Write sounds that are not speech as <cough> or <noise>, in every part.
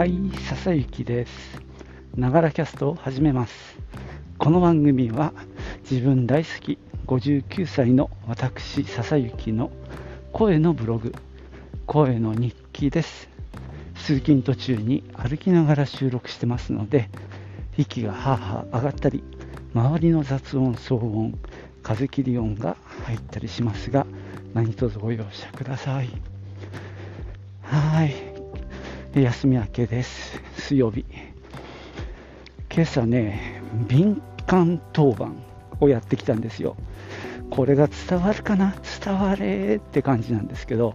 はい、笹幸です。ながらキャストを始めます。この番組は自分大好き59歳の私笹幸の声のブログ、声の日記です。通勤途中に歩きながら収録してますので、息がはあはあ上がったり、周りの雑音、騒音、風切り音が入ったりしますが、何卒ご容赦ください。はい。休み明けです。水曜日。今朝ね、敏感当番をやってきたんですよ。これが伝わるかな？伝われって感じなんですけど、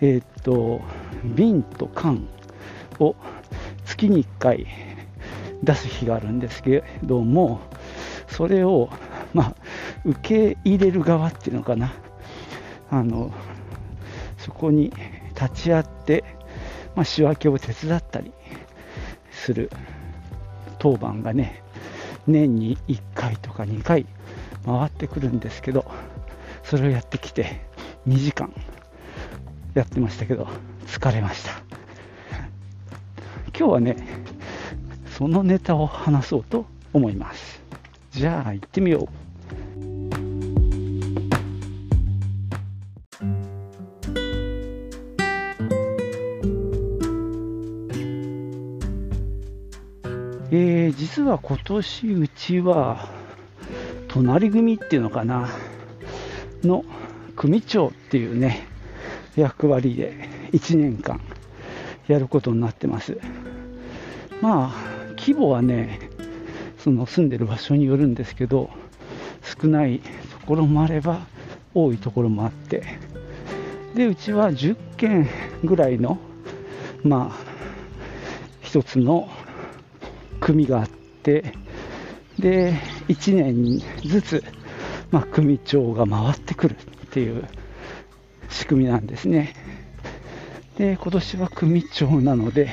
えーっと、敏と感を月に1回出す日があるんですけども、それを、まあ、受け入れる側っていうのかな。あの、そこに立ち会って、まあ、仕分けを手伝ったりする当番がね年に1回とか2回回ってくるんですけどそれをやってきて2時間やってましたけど疲れました。今日はねそのネタを話そうと思います。じゃあ行ってみよう。実は今年うちは隣組っていうのかなの組長っていうね役割で1年間やることになってます。まあ規模はねその住んでる場所によるんですけど少ないところもあれば多いところもあって。でうちは10件ぐらいのまあ一つの組があってで1年ずつ、まあ、組長が回ってくるっていう仕組みなんですね。で今年は組長なので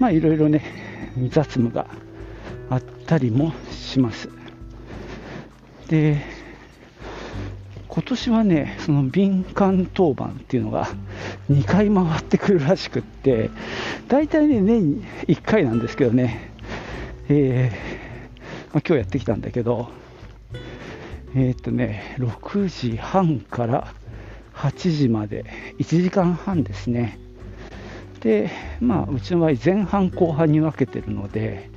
まあいろいろね雑務があったりもします。で今年はねその敏感当番っていうのが2回回ってくるらしくって大体ね年に1回なんですけどねえーまあ、今日やってきたんだけど、えーっとね、6時半から8時まで1時間半ですね。で、まあ、うちの場合前半後半に分けてるので、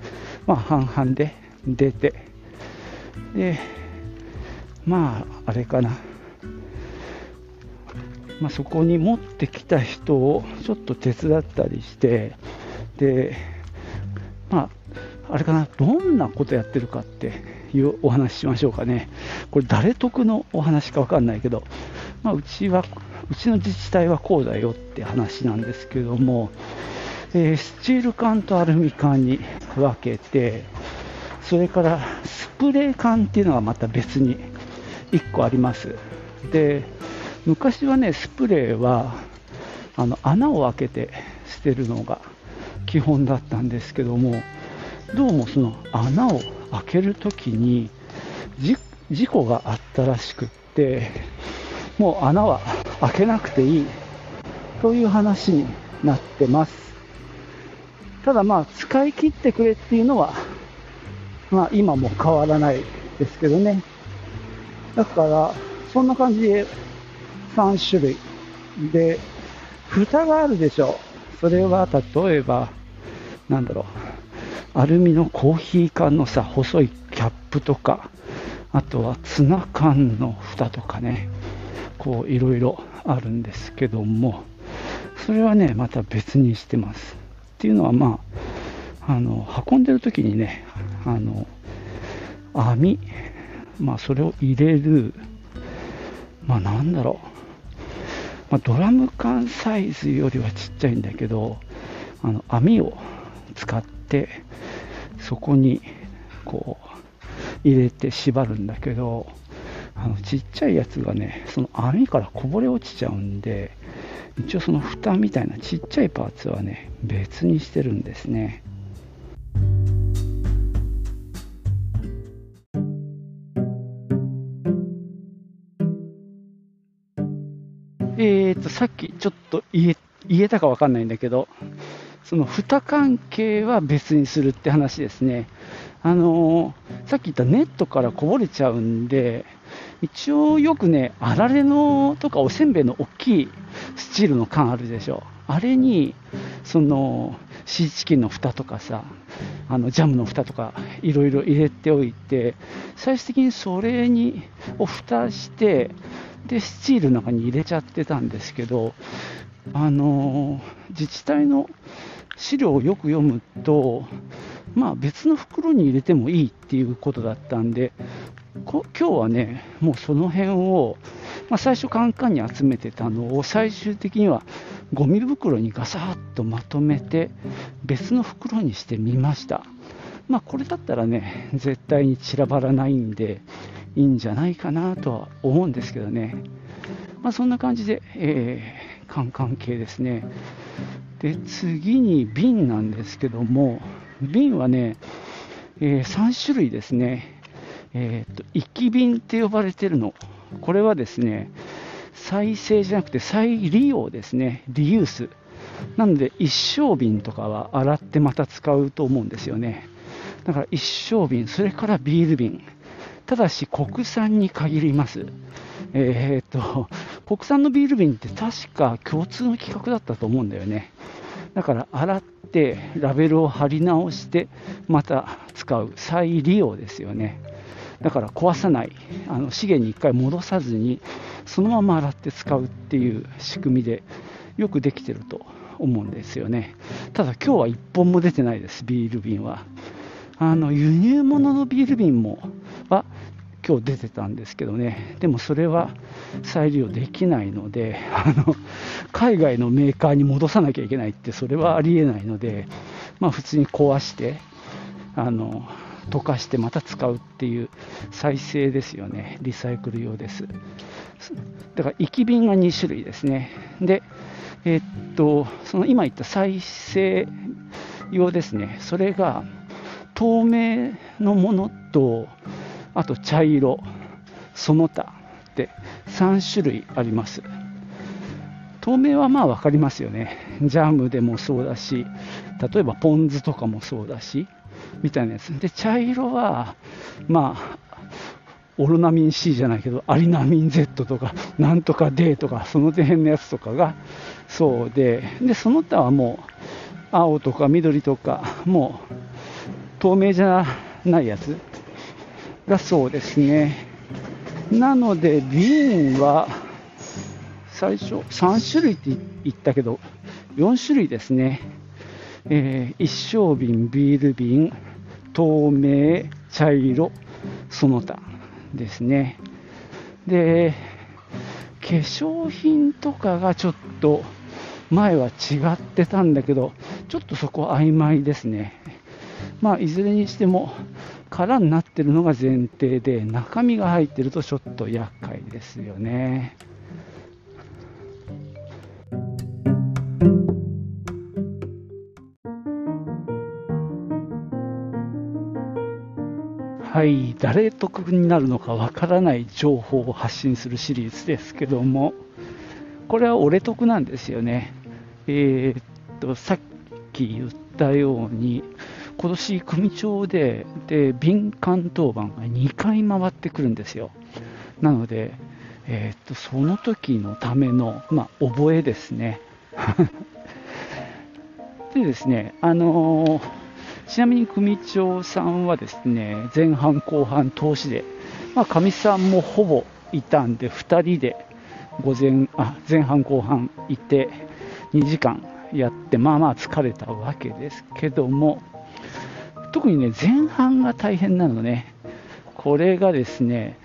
まあ、半々で出て、で、まあ、あれかな。まあ、そこに持ってきた人をちょっと手伝ったりして、で、まあ、あれかな、どんなことやってるかっていうお話ししましょうかね。これ誰得のお話かわかんないけど、まあ、うちは、うちの自治体はこうだよって話なんですけども、えースチール缶とアルミ缶に分けて、それからスプレー缶っていうのがまた別に1個あります。で、昔はね、スプレーはあの穴を開けて捨てるのが基本だったんですけども、どうもその穴を開けるときに事故があったらしくって、もう穴は開けなくていいという話になってます。ただまあ、使い切ってくれっていうのは、まあ今も変わらないですけどね。だから、そんな感じで3種類。で、蓋があるでしょう。それは例えば、なんだろう。アルミのコーヒー缶のさ、細いキャップとか、あとはツナ缶の蓋とかね、こういろいろあるんですけども、それはね、また別にしてます。っていうのは、まあ、あの、運んでる時にね、あの、網、まあ、それを入れる、まあ、なんだろう、まあ、ドラム缶サイズよりはちっちゃいんだけど、あの、網を使って、そこに、こう、入れて縛るんだけど、あのちっちゃいやつがね、その網からこぼれ落ちちゃうんで、一応その蓋みたいなちっちゃいパーツはね、別にしてるんですね。えーと、さっきちょっと言え言えたかわかんないんだけど、その蓋関係は別にするって話ですね。あのー、さっき言ったネットからこぼれちゃうんで、一応よくね、あられのとかおせんべいの大きいスチールの缶あるでしょ。あれに、その、シーチキンの蓋とかさ、あのジャムの蓋とかいろいろ入れておいて、最終的にそれにを蓋して、で、スチールの中に入れちゃってたんですけど、あの自治体の資料をよく読むと、まあ、別の袋に入れてもいいっていうことだったんで、こ今日はね、もうその辺を、まあ、最初カンカンに集めてたのを最終的にはゴミ袋にガサッとまとめて別の袋にしてみました。まあ、これだったらね、絶対に散らばらないんでいいんじゃないかなとは思うんですけどね。まあ、そんな感じで、えー、カンカン系ですね。で、次に瓶なんですけども、瓶はね、えー、3種類ですね。えー、っと、生き瓶って呼ばれてるの。これはですね、再生じゃなくて再利用ですね。リユース。なので、一升瓶とかは洗ってまた使うと思うんですよね。だから一升瓶、それからビール瓶。ただし国産に限ります。えー、っと、国産のビール瓶って確か共通の規格だったと思うんだよね。だから洗ってラベルを貼り直してまた使う再利用ですよね。だから壊さない、あの資源に1回戻さずに、そのまま洗って使うっていう仕組みで、よくできてると思うんですよね。ただ今日は1本も出てないです、ビール瓶は。あの輸入物のビール瓶も今日出てたんですけどね、でもそれは再利用できないので、あの海外のメーカーに戻さなきゃいけないって、それはありえないので、まあ、普通に壊して、あの溶かしてまた使うっていう再生ですよね、リサイクル用です。だから、行き瓶が2種類ですね。で、えー、っと、その今言った再生用ですね、それが透明のものと、あと茶色、その他って3種類あります。透明はまあ分かりますよね。ジャムでもそうだし、例えばポン酢とかもそうだし、みたいなやつ。で、茶色は、まあ、オロナミン C じゃないけど、アリナミン Z とか、なんとか D とか、その辺のやつとかがそうで、で、その他はもう、青とか緑とか、もう、透明じゃないやつがそうですね。なので、瓶は、最初、3種類って言ったけど、4種類ですね。えー、一升瓶、ビール瓶、透明、茶色、その他ですね。で、化粧品とかがちょっと前は違ってたんだけど、ちょっとそこ曖昧ですね。まあ、いずれにしても空になってるのが前提で、中身が入ってるとちょっと厄介ですよね。はい、誰得になるのかわからない情報を発信するシリーズですけども、これは俺得なんですよね。えー、っと、さっき言ったように、今年組長で、で、敏感当番が2回回ってくるんですよ。なので、えー、っと、その時のための、まあ、覚えですね。<laughs> でですね、あのーちなみに組長さんはですね前半後半投資で、まあ、かみさんもほぼいたんで2人で午前あ前半後半いて2時間やってまあまあ疲れたわけですけども特にね前半が大変なのね。これがですね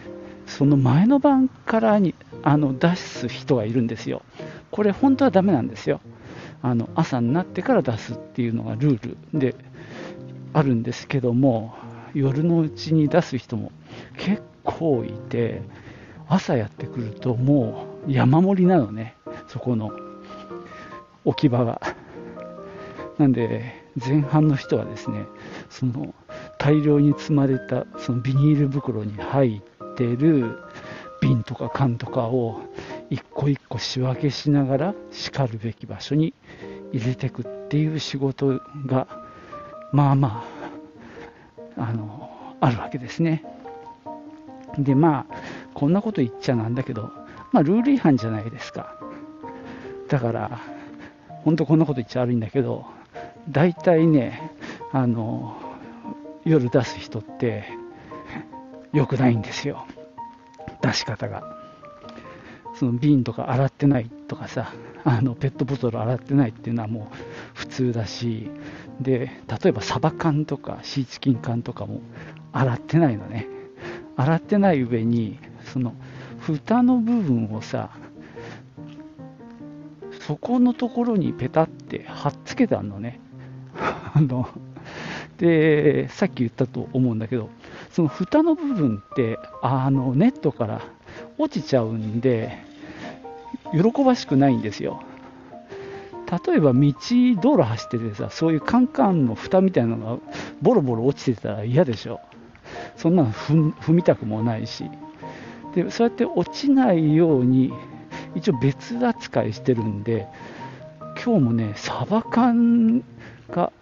その前の晩からにあの出す人がいるんですよ。これ本当はダメなんですよ。あの朝になってから出すっていうのがルールであるんですけども夜のうちに出す人も結構いて朝やってくるともう山盛りなのねそこの置き場が。なんで前半の人はですねその大量に積まれたそのビニール袋に入ってる瓶とか缶とかを一個一個仕分けしながらしかるべき場所に入れてくっっていう仕事が、まあまあ、あの、あるわけですね。で、まあ、こんなこと言っちゃなんだけど、まあ、ルール違反じゃないですか。だから、本当こんなこと言っちゃ悪いんだけど、大体ね、あの、夜出す人って、良くないんですよ。出し方が。その瓶とか洗ってないとかさ、あのペットボトル洗ってないっていうのはもう普通だし、で、例えばサバ缶とかシーチキン缶とかも洗ってないのね。洗ってない上に、その蓋の部分をさ、そこのところにペタって貼っつけてあるのね。ので、さっき言ったと思うんだけど、その蓋の部分ってあのネットから落ちちゃうんで、喜ばしくないんですよ。例えば道、道路走っててさ、そういうカンカンの蓋みたいなのがボロボロ落ちてたら嫌でしょ。そんなの踏みたくもないし。で、そうやって落ちないように、一応別扱いしてるんで、今日もね、サバ缶が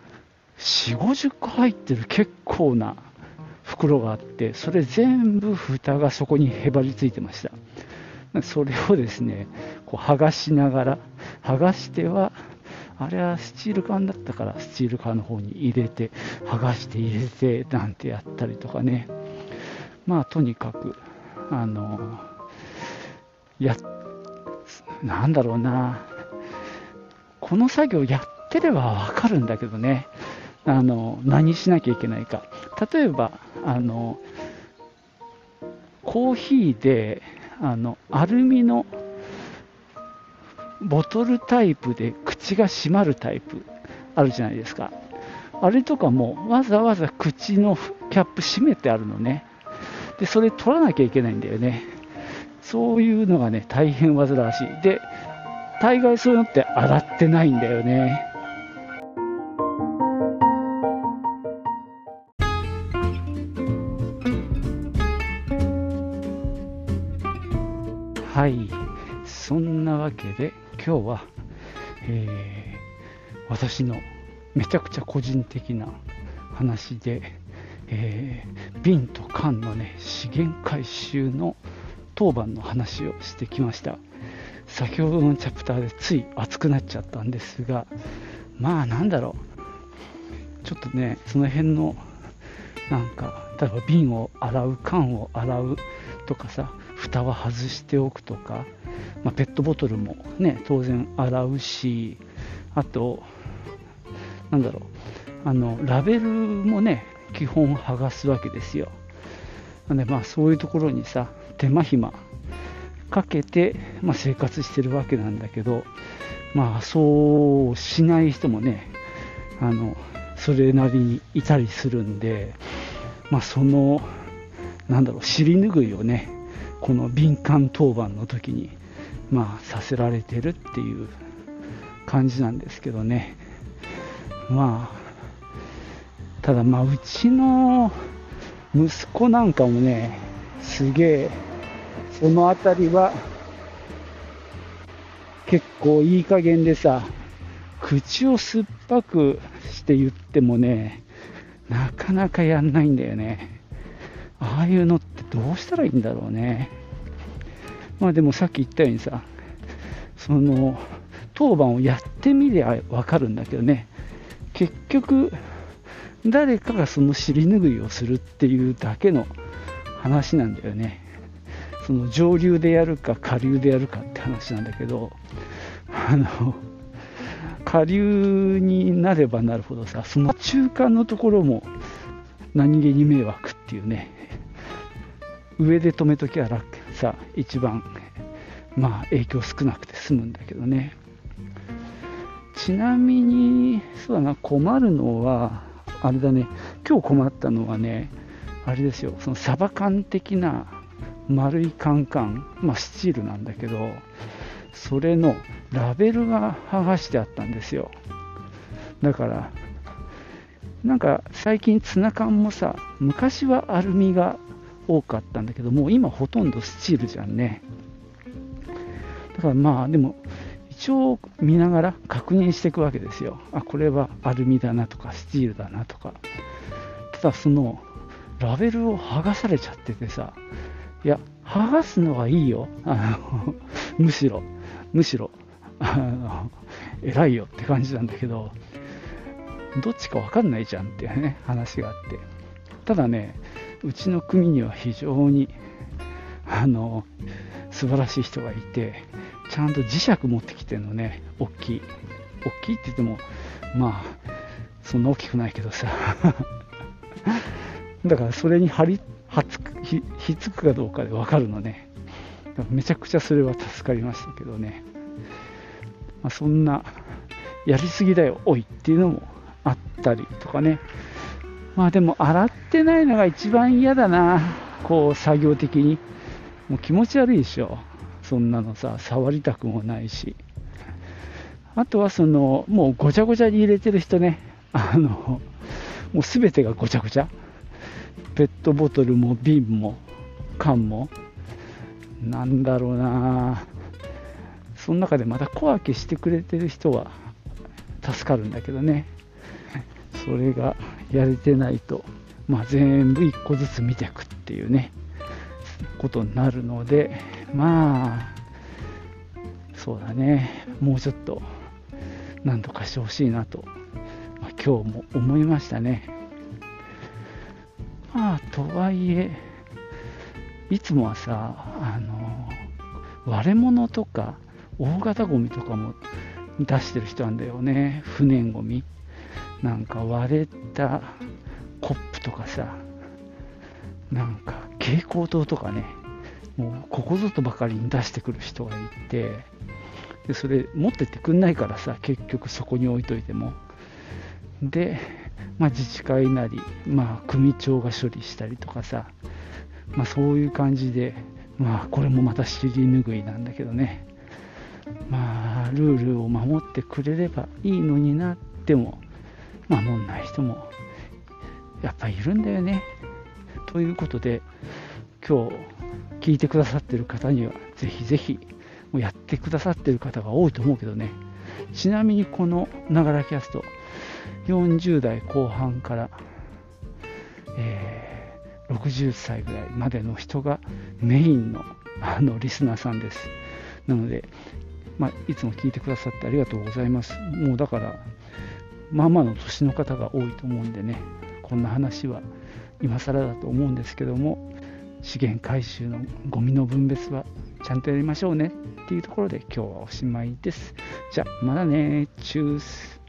4、50個入ってる結構な袋があって、それ全部蓋がそこにへばりついてました。それをですね、こう剥がしながら、剥がしては、あれはスチール缶だったから、スチール缶の方に入れて、剥がして入れて、なんてやったりとかね。まあ、とにかく、あの、や、なんだろうな、この作業やってればわかるんだけどね、あの、何しなきゃいけないか。例えば、あの、コーヒーで、あの、アルミのボトルタイプで口が閉まるタイプあるじゃないですか。あれとかもわざわざ口のキャップ閉めてあるのね。で、それ取らなきゃいけないんだよね。そういうのがね、大変煩わしい。で、大概そういうのって洗ってないんだよね。い、そんなわけで今日は、えー、私のめちゃくちゃ個人的な話で、えー、瓶と缶のね資源回収の当番の話をしてきました。先ほどのチャプターでつい熱くなっちゃったんですがまあなんだろう。ちょっとねその辺のなんか例えば瓶を洗う缶を洗うとかさ蓋は外しておくとか、まあ、ペットボトルもね当然洗うしあとなんだろうあのラベルもね基本剥がすわけですよ。なんでまあそういうところにさ手間暇かけて、まあ、生活してるわけなんだけどまあそうしない人もねあのそれなりにいたりするんでまあそのなんだろう尻拭いをねこの敏感当番の時に、まあ、させられてるっていう感じなんですけどね。まあ、ただまあ、うちの息子なんかもね、すげえ、そのあたりは、結構いい加減でさ、口を酸っぱくして言ってもね、なかなかやんないんだよね。ああいうのってどうしたらいいんだろうね。まあでもさっき言ったようにさ、その、当番をやってみりゃわかるんだけどね、結局、誰かがその尻拭いをするっていうだけの話なんだよね。その上流でやるか下流でやるかって話なんだけど、あの、下流になればなるほどさ、その中間のところも何気に迷惑っていうね、上で止めときゃ楽さ一番まあ影響少なくて済むんだけどね。ちなみにそうだな困るのはあれだね。今日困ったのはねあれですよ。そのサバ缶的な丸いカンカンまあスチールなんだけどそれのラベルが剥がしてあったんですよ。だからなんか最近ツナ缶もさ昔はアルミが多かったんだけども、今ほとんどスチールじゃんね。だからまあ、でも、調を見ながら確認していくわけですよ。あ、これはアルミだなとか、スチールだなとか。ただ、その、ラベルを剥がされちゃっててさ、いや、剥がすのはいいよ。あの <laughs> むしろ、むしろ、あの偉いよって感じなんだけど、どっちか分かんないじゃんっていうね、話があって。ただね、うちの組には非常に、あの、素晴らしい人がいて、ちゃんと磁石持ってきてるのね、大きい。大きいって言っても、まあ、そんな大きくないけどさ。<laughs> だからそれに貼り、はつくひひっつくかどうかで分かるのね。めちゃくちゃそれは助かりましたけどね。まあ、そんな、やりすぎだよ、おいっていうのもあったりとかね。まあでも洗ってないのが一番嫌だな。こう作業的に。もう気持ち悪いでしょ。そんなのさ、触りたくもないし。あとはその、もうごちゃごちゃに入れてる人ね。あの、もうすべてがごちゃごちゃ。ペットボトルも瓶も缶も。なんだろうな。その中でまた小分けしてくれてる人は助かるんだけどね。それがやれてないと、まあ、全部1個ずつ見ていくっていうね、ことになるので、まあ、そうだね、もうちょっと、なんとかしてほしいなと、まあ、今日も思いましたね。まあ、とはいえ、いつもはさ、あの、割れ物とか、大型ゴミとかも出してる人なんだよね、不燃ゴミ。なんか割れたコップとかさ、なんか蛍光灯とかね、もうここぞとばかりに出してくる人がいて、でそれ持ってってくんないからさ、結局そこに置いといても。で、まあ、自治会なり、まあ、組長が処理したりとかさ、まあ、そういう感じで、まあ、これもまた尻拭いなんだけどね、まあ、ルールを守ってくれればいいのになっても、守んない人もやっぱいるんだよね。ということで今日聞いてくださってる方にはぜひぜひもうやってくださってる方が多いと思うけどね。ちなみにこのながらキャスト40代後半から、えー、60歳ぐらいまでの人がメインのあのリスナーさんです。なので、まあ、いつも聞いてくださってありがとうございます。もうだからまあまあの年の方が多いと思うんでねこんな話は今更だと思うんですけども資源回収のゴミの分別はちゃんとやりましょうねっていうところで今日はおしまいです。じゃあまだねチュース